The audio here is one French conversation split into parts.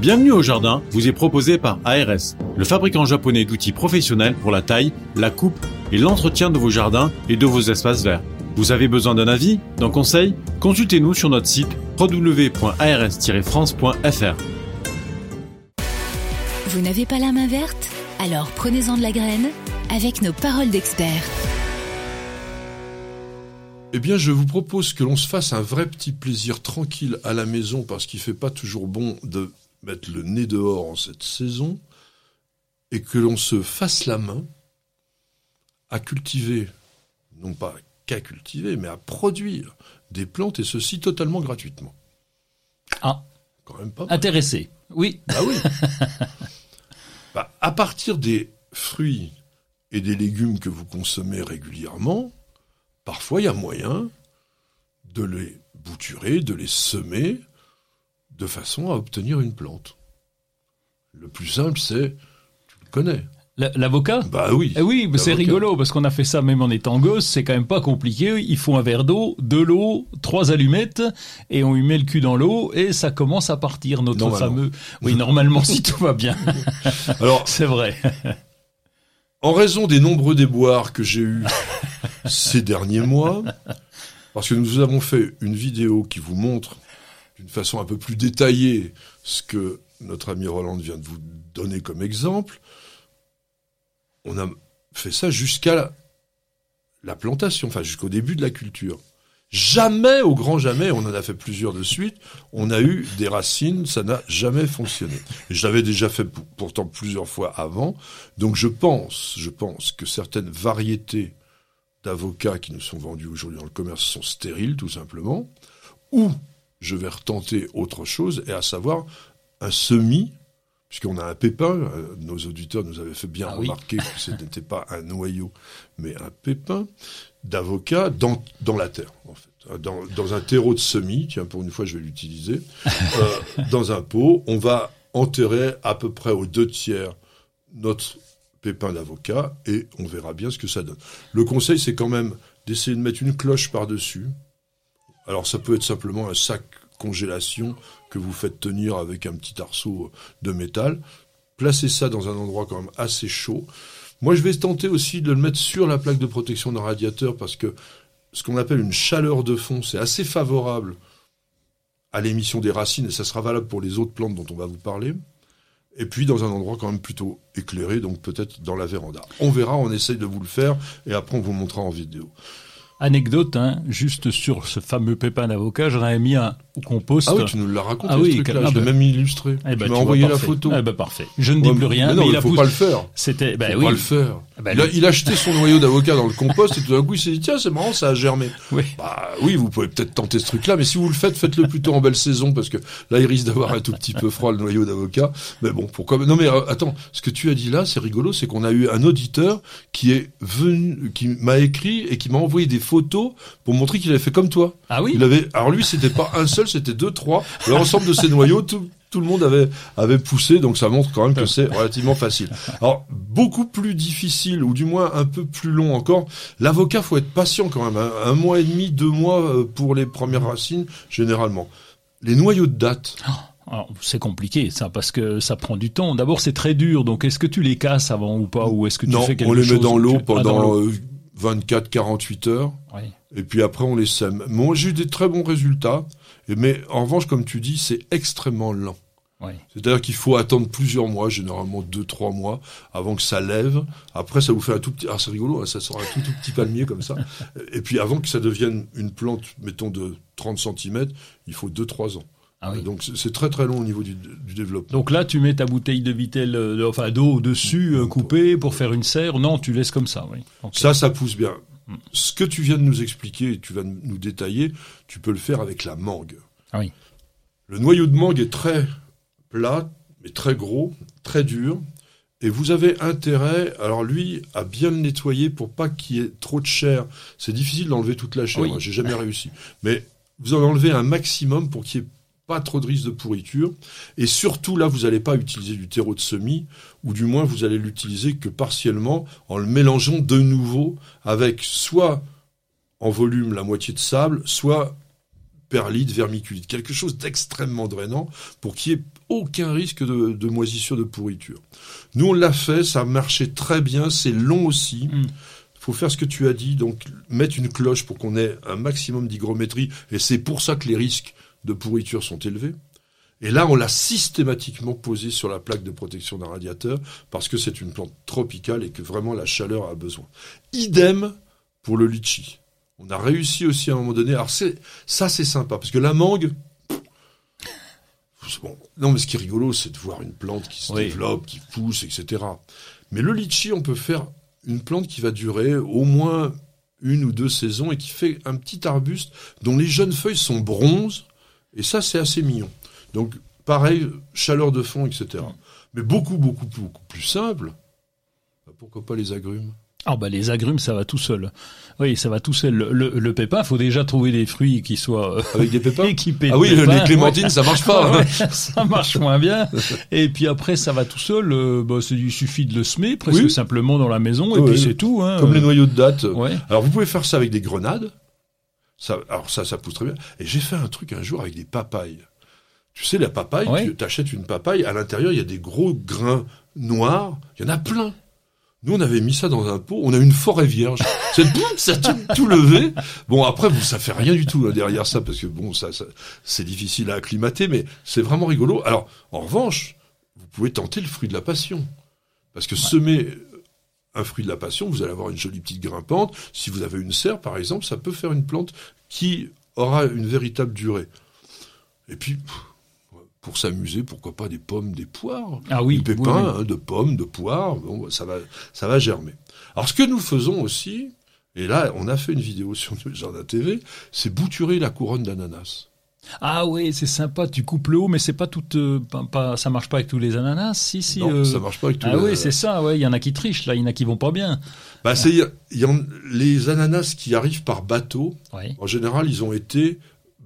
Bienvenue au jardin vous est proposé par ARS, le fabricant japonais d'outils professionnels pour la taille, la coupe et l'entretien de vos jardins et de vos espaces verts. Vous avez besoin d'un avis, d'un conseil? Consultez-nous sur notre site www.ars-france.fr. Vous n'avez pas la main verte? Alors prenez-en de la graine avec nos paroles d'experts. Eh bien, je vous propose que l'on se fasse un vrai petit plaisir tranquille à la maison parce qu'il fait pas toujours bon de mettre le nez dehors en cette saison et que l'on se fasse la main à cultiver, non pas qu'à cultiver, mais à produire des plantes et ceci totalement gratuitement. Ah. Quand même pas. Intéressé. Oui. Ah oui. bah, à partir des fruits et des légumes que vous consommez régulièrement, parfois il y a moyen de les bouturer, de les semer, de façon à obtenir une plante. Le plus simple, c'est, tu le connais. L'avocat Bah oui. Eh oui, c'est rigolo parce qu'on a fait ça même en étant gosse. C'est quand même pas compliqué. Il faut un verre d'eau, de l'eau, trois allumettes et on lui met le cul dans l'eau et ça commence à partir. Notre fameux. Oui, normalement si tout va bien. Alors c'est vrai. En raison des nombreux déboires que j'ai eus ces derniers mois, parce que nous avons fait une vidéo qui vous montre d'une façon un peu plus détaillée ce que notre ami Roland vient de vous donner comme exemple, on a fait ça jusqu'à la, plantation, enfin jusqu'au début de la culture. Jamais, au grand jamais, on en a fait plusieurs de suite, on a eu des racines, ça n'a jamais fonctionné. je l'avais déjà fait pourtant plusieurs fois avant, donc je pense, je pense que certaines variétés d'avocats qui nous sont vendus aujourd'hui dans le commerce sont stériles, tout simplement, ou je vais retenter autre chose, et à savoir un semis, puisqu'on a un pépin, euh, nos auditeurs nous avaient fait bien ah remarquer que ce n'était pas un noyau, mais un pépin d'avocat dans, dans la terre, en fait. Dans, dans un terreau de semis, tiens, pour une fois je vais l'utiliser, euh, dans un pot, on va enterrer à peu près aux deux tiers notre pépin d'avocat et on verra bien ce que ça donne. Le conseil, c'est quand même d'essayer de mettre une cloche par-dessus, alors ça peut être simplement un sac congélation que vous faites tenir avec un petit arceau de métal. Placez ça dans un endroit quand même assez chaud. Moi, je vais tenter aussi de le mettre sur la plaque de protection d'un radiateur parce que ce qu'on appelle une chaleur de fond, c'est assez favorable à l'émission des racines et ça sera valable pour les autres plantes dont on va vous parler. Et puis dans un endroit quand même plutôt éclairé, donc peut-être dans la véranda. On verra, on essaye de vous le faire et après on vous montrera en vidéo. Anecdote, hein, juste sur ce fameux pépin d'avocat, j'en avais mis un au compost. Ah oui, tu nous l'as raconté ah oui, ce truc-là, je l'ai même illustré. Eh ben, tu m'as envoyé la photo. Eh ben, parfait. Je ne dis plus rien. Mais non, il faut pas le faire. C'était, ben faut oui. pas le faire. Ben, il, a, il, a, acheté son noyau d'avocat dans le compost et tout d'un coup il s'est dit tiens c'est marrant ça a germé. Oui. Bah oui vous pouvez peut-être tenter ce truc-là mais si vous le faites faites-le plutôt en belle saison parce que là il risque d'avoir un tout petit peu froid le noyau d'avocat. Mais bon pourquoi non mais euh, attends ce que tu as dit là c'est rigolo c'est qu'on a eu un auditeur qui est venu qui m'a écrit et qui m'a envoyé des photos pour montrer qu'il avait fait comme toi. Ah oui. Il avait alors lui c'était pas un seul c'était deux trois l'ensemble de ces noyaux tout tout le monde avait avait poussé, donc ça montre quand même que c'est relativement facile. Alors beaucoup plus difficile, ou du moins un peu plus long encore. L'avocat, faut être patient quand même, hein. un mois et demi, deux mois euh, pour les premières racines généralement. Les noyaux de date. Oh, c'est compliqué ça parce que ça prend du temps. D'abord c'est très dur, donc est-ce que tu les casses avant ou pas, ou est-ce que tu fais quelque chose on les met dans l'eau pendant 24-48 heures. Oui. Et puis après, on les sème. Moi, j'ai eu des très bons résultats. Mais en revanche, comme tu dis, c'est extrêmement lent. Oui. C'est-à-dire qu'il faut attendre plusieurs mois, généralement deux, trois mois, avant que ça lève. Après, ça vous fait un tout petit, ah, c'est rigolo, hein, ça sera un tout, tout petit palmier comme ça. Et puis, avant que ça devienne une plante, mettons, de 30 cm, il faut deux, trois ans. Ah oui. Donc c'est très très long au niveau du, du, développement. Donc là, tu mets ta bouteille de vitel, euh, enfin d'eau dessus, euh, coupée pour faire une serre. Non, tu laisses comme ça. Oui. Ça, ça pousse bien. Hmm. Ce que tu viens de nous expliquer, tu vas nous détailler, tu peux le faire avec la mangue. Ah oui. Le noyau de mangue est très plat, mais très gros, très dur. Et vous avez intérêt, alors lui, à bien le nettoyer pour pas qu'il y ait trop de chair. C'est difficile d'enlever toute la chair, j'ai jamais réussi. Mais vous en enlevez un maximum pour qu'il n'y ait pas trop de risque de pourriture. Et surtout, là, vous n'allez pas utiliser du terreau de semis, ou du moins, vous allez l'utiliser que partiellement en le mélangeant de nouveau avec soit en volume la moitié de sable, soit perlite, vermiculite, quelque chose d'extrêmement drainant pour qu'il n'y ait aucun risque de, moisissure, de pourriture. Nous, on l'a fait, ça a marché très bien, c'est long aussi. Il mm. faut faire ce que tu as dit, donc mettre une cloche pour qu'on ait un maximum d'hygrométrie, et c'est pour ça que les risques de pourriture sont élevés. Et là, on l'a systématiquement posé sur la plaque de protection d'un radiateur, parce que c'est une plante tropicale et que vraiment la chaleur a besoin. Idem pour le litchi. On a réussi aussi à un moment donné. Alors c'est ça, c'est sympa parce que la mangue. Bon, non, mais ce qui est rigolo, c'est de voir une plante qui se développe, qui pousse, etc. Mais le litchi, on peut faire une plante qui va durer au moins une ou deux saisons et qui fait un petit arbuste dont les jeunes feuilles sont bronzes. Et ça, c'est assez mignon. Donc, pareil, chaleur de fond, etc. Mais beaucoup, beaucoup, beaucoup plus simple. Pourquoi pas les agrumes? Ah bah les agrumes ça va tout seul. Oui, ça va tout seul. Le, le, pépin, faut déjà trouver des fruits qui soient euh, avec des pépins? équipés. Ah oui, les clémentines ça marche pas. Hein. ça marche moins bien. Et puis après ça va tout seul. Euh, bah, il suffit de le semer presque simplement dans la maison et puis c'est tout. Hein. Comme les noyaux de date. Alors vous pouvez faire ça avec des grenades. Ça, alors ça, ça pousse très bien. Et j'ai fait un truc un jour avec des papayes. Tu sais, la papaye, tu achètes une papaye, à l'intérieur, il y a des gros grains noirs, il y en a plein. Nous, on avait mis ça dans un pot, on a une forêt vierge. ça a tout, levé. Bon, après, vous, ça fait rien du tout derrière ça, parce que bon, ça, c'est difficile à acclimater, mais c'est vraiment rigolo. Alors, en revanche, vous pouvez tenter le fruit de la passion. Parce que semer un fruit de la passion, vous allez avoir une jolie petite grimpante. Si vous avez une serre, par exemple, ça peut faire une plante qui aura une véritable durée. Et puis, pour s'amuser, pourquoi pas des pommes, des poires, ah oui, des pépins, hein, de pommes, de poires, bon, ça va, ça va germer. Alors ce que nous faisons aussi, et là on a fait une vidéo sur le Jardin TV, c'est bouturer la couronne d'ananas. Ah oui, c'est sympa. Tu coupes le haut, mais c'est pas tout. Euh, pas, ça marche pas avec tous les ananas. Si, si. Non, euh... ça marche pas avec tous ah les. Ah oui, c'est ça. Ouais, il y en a qui trichent là, il y en a qui vont pas bien. Bah, c'est y, en, les ananas qui arrivent par bateau. En général, ils ont été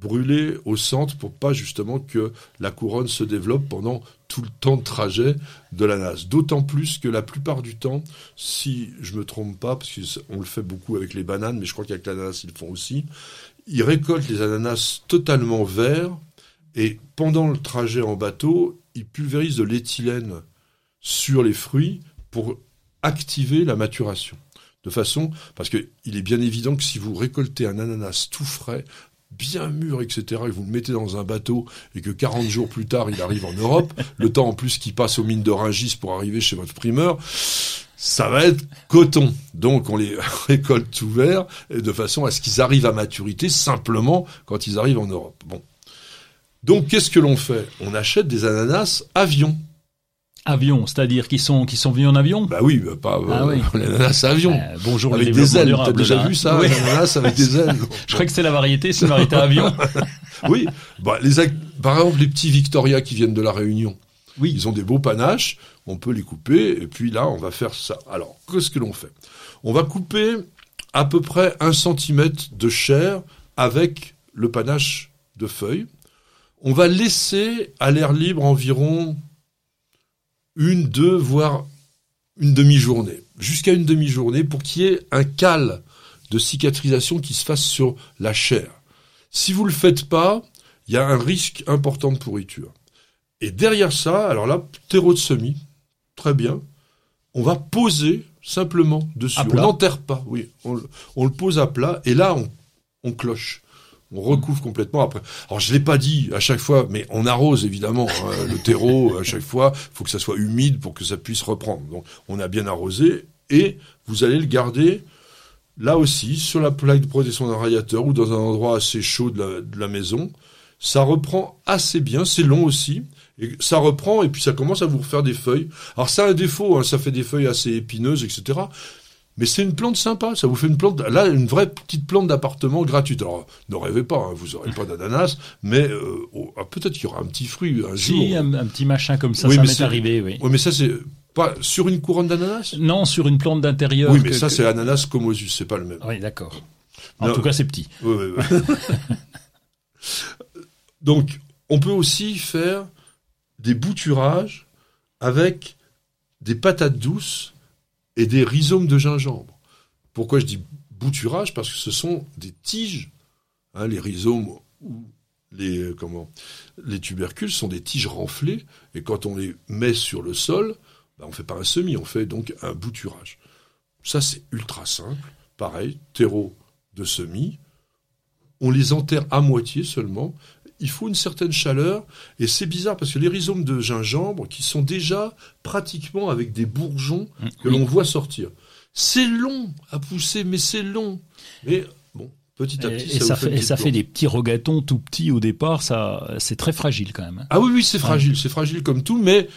brûler au centre pour pas justement que la couronne se développe pendant tout le temps de trajet de l'ananas. D'autant plus que la plupart du temps, si je me trompe pas, parce qu'on le fait beaucoup avec les bananes, mais je crois qu'avec l'ananas ils le font aussi, ils récoltent les ananas totalement verts et pendant le trajet en bateau, ils pulvérisent de l'éthylène sur les fruits pour activer la maturation. De façon, parce qu'il est bien évident que si vous récoltez un ananas tout frais, bien mûr, etc., et vous le mettez dans un bateau, et que 40 jours plus tard, il arrive en Europe, le temps en plus qu'il passe aux mines de pour arriver chez votre primeur, ça va être coton. Donc on les récolte tout vert, de façon à ce qu'ils arrivent à maturité simplement quand ils arrivent en Europe. Bon. Donc qu'est-ce que l'on fait? On achète des ananas avion avion, c'est-à-dire qu'ils sont qui sont venus en avion? Bah oui, bah, pas ah euh, l'ananas avion. Euh, bonjour avec des ailes. T'as déjà vu ça L'ananas avec des ailes? Je crois que c'est la variété, c'est une variété avion. oui, bah les par exemple les petits Victoria qui viennent de la Réunion. Oui. Ils ont des beaux panaches, on peut les couper et puis là on va faire ça. Alors qu'est-ce que l'on fait? On va couper à peu près un centimètre de chair avec le panache de feuilles. On va laisser à l'air libre environ une, deux, voire une demi-journée, jusqu'à une demi-journée pour qu'il y ait un cal de cicatrisation qui se fasse sur la chair. Si vous le faites pas, il y a un risque important de pourriture. Et derrière ça, alors là, terreau de semis, très bien. On va poser simplement dessus. On n'enterre pas, oui. On, le pose à plat et là, on, on cloche on recouvre complètement après. Alors je l'ai pas dit à chaque fois, mais on arrose évidemment hein, le terreau à chaque fois. Il faut que ça soit humide pour que ça puisse reprendre. Donc on a bien arrosé et vous allez le garder là aussi sur la plaque de protection d'un radiateur ou dans un endroit assez chaud de la, maison. Ça reprend assez bien, c'est long aussi. Et ça reprend et puis ça commence à vous refaire des feuilles. Alors ça a un défaut, hein, ça fait des feuilles assez épineuses, etc. Mais c'est une plante sympa, ça vous fait une plante, là, une vraie petite plante d'appartement gratuite. Alors, ne rêvez pas, hein, vous n'aurez pas d'ananas, mais euh, oh, ah, peut-être qu'il y aura un petit fruit un jour. Si, un, petit machin comme ça, ça m'est arrivé, oui. Oui, mais ça, c'est pas sur une couronne d'ananas? Non, sur une plante d'intérieur. Oui, mais ça, c'est ananas comosus, c'est pas le même. Oui, d'accord. En tout cas, c'est petit. Oui, oui, oui. Donc, on peut aussi faire des bouturages avec des patates douces et des rhizomes de gingembre. Pourquoi je dis bouturage? Parce que ce sont des tiges. Hein, les rhizomes où les, comment, les tubercules sont des tiges renflées, et quand on les met sur le sol, ben on fait pas un semis, on fait donc un bouturage. Ça, c'est ultra simple. Pareil, terreau de semis. On les enterre à moitié seulement. Il faut une certaine chaleur. Et c'est bizarre parce que les rhizomes de gingembre, qui sont déjà pratiquement avec des bourgeons mmh. que l'on voit sortir. C'est long à pousser, mais c'est long. Mais bon, petit à petit, et, ça, fait, et ça fait des petits rogatons tout petits au départ. Ça, c'est très fragile quand même. Hein. Ah oui, oui, c'est fragile, c'est fragile comme tout, mais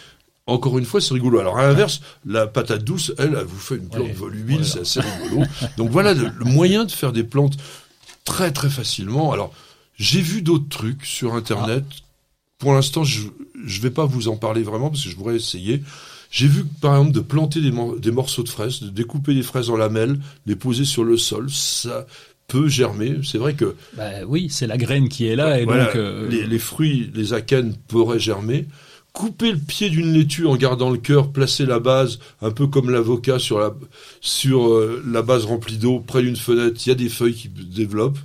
encore une fois, c'est rigolo. Alors à l'inverse, la patate douce, elle, elle vous fait une plante volubile, c'est assez rigolo. Donc voilà le, moyen de faire des plantes très très facilement. Alors j'ai vu d'autres trucs sur Internet. Pour l'instant, je ne vais pas vous en parler vraiment parce que je voudrais essayer. J'ai vu, par exemple, de planter des, des, morceaux de fraises, de découper des fraises en lamelles, les poser sur le sol. Ça peut germer. C'est vrai que... Bah, oui, c'est la graine qui est là. et donc, euh, les, les, fruits, les akènes pourraient germer couper le pied d'une laitue en gardant le cœur, placer la base, un peu comme l'avocat sur la, sur euh, la base remplie d'eau, près d'une fenêtre, il y a des feuilles qui développent.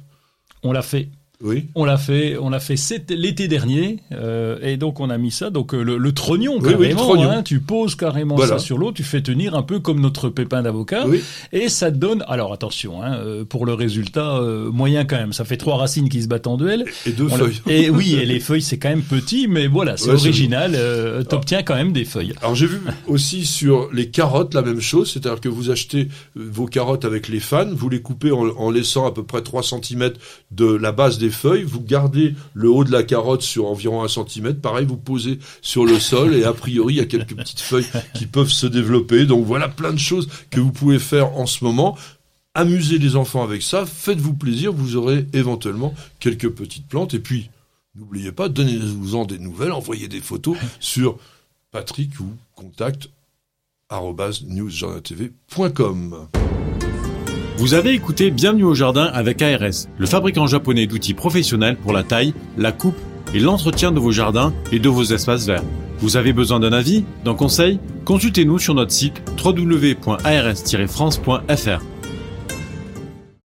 On l'a fait. Oui. On l'a fait, on l'a fait l'été dernier, euh, et donc on a mis ça. Donc euh, le, le trognon carrément, Hein, tu poses carrément ça sur l'eau, tu fais tenir un peu comme notre pépin d'avocat, et ça te donne. Alors attention, hein, euh, pour le résultat euh, moyen quand même, ça fait trois racines qui se battent en duel. Et deux feuilles. Et oui, et les feuilles c'est quand même petit, mais voilà, c'est original. Euh, T'obtiens quand même des feuilles. Alors j'ai vu aussi sur les carottes la même chose, c'est-à-dire que vous achetez vos carottes avec les fans, vous les coupez en, en laissant à peu près 3 cm de la base des feuilles, vous gardez le haut de la carotte sur environ un centimètre, pareil, vous posez sur le sol et a priori il y a quelques petites feuilles qui peuvent se développer. Donc voilà plein de choses que vous pouvez faire en ce moment. Amusez les enfants avec ça, faites-vous plaisir, vous aurez éventuellement quelques petites plantes et puis n'oubliez pas, donnez-vous-en des nouvelles, envoyez des photos sur Patrick ou contact newsjournaltv.com. Vous avez écouté Bienvenue au jardin avec ARS, le fabricant japonais d'outils professionnels pour la taille, la coupe et l'entretien de vos jardins et de vos espaces verts. Vous avez besoin d'un avis, d'un conseil? Consultez-nous sur notre site www.ars-france.fr.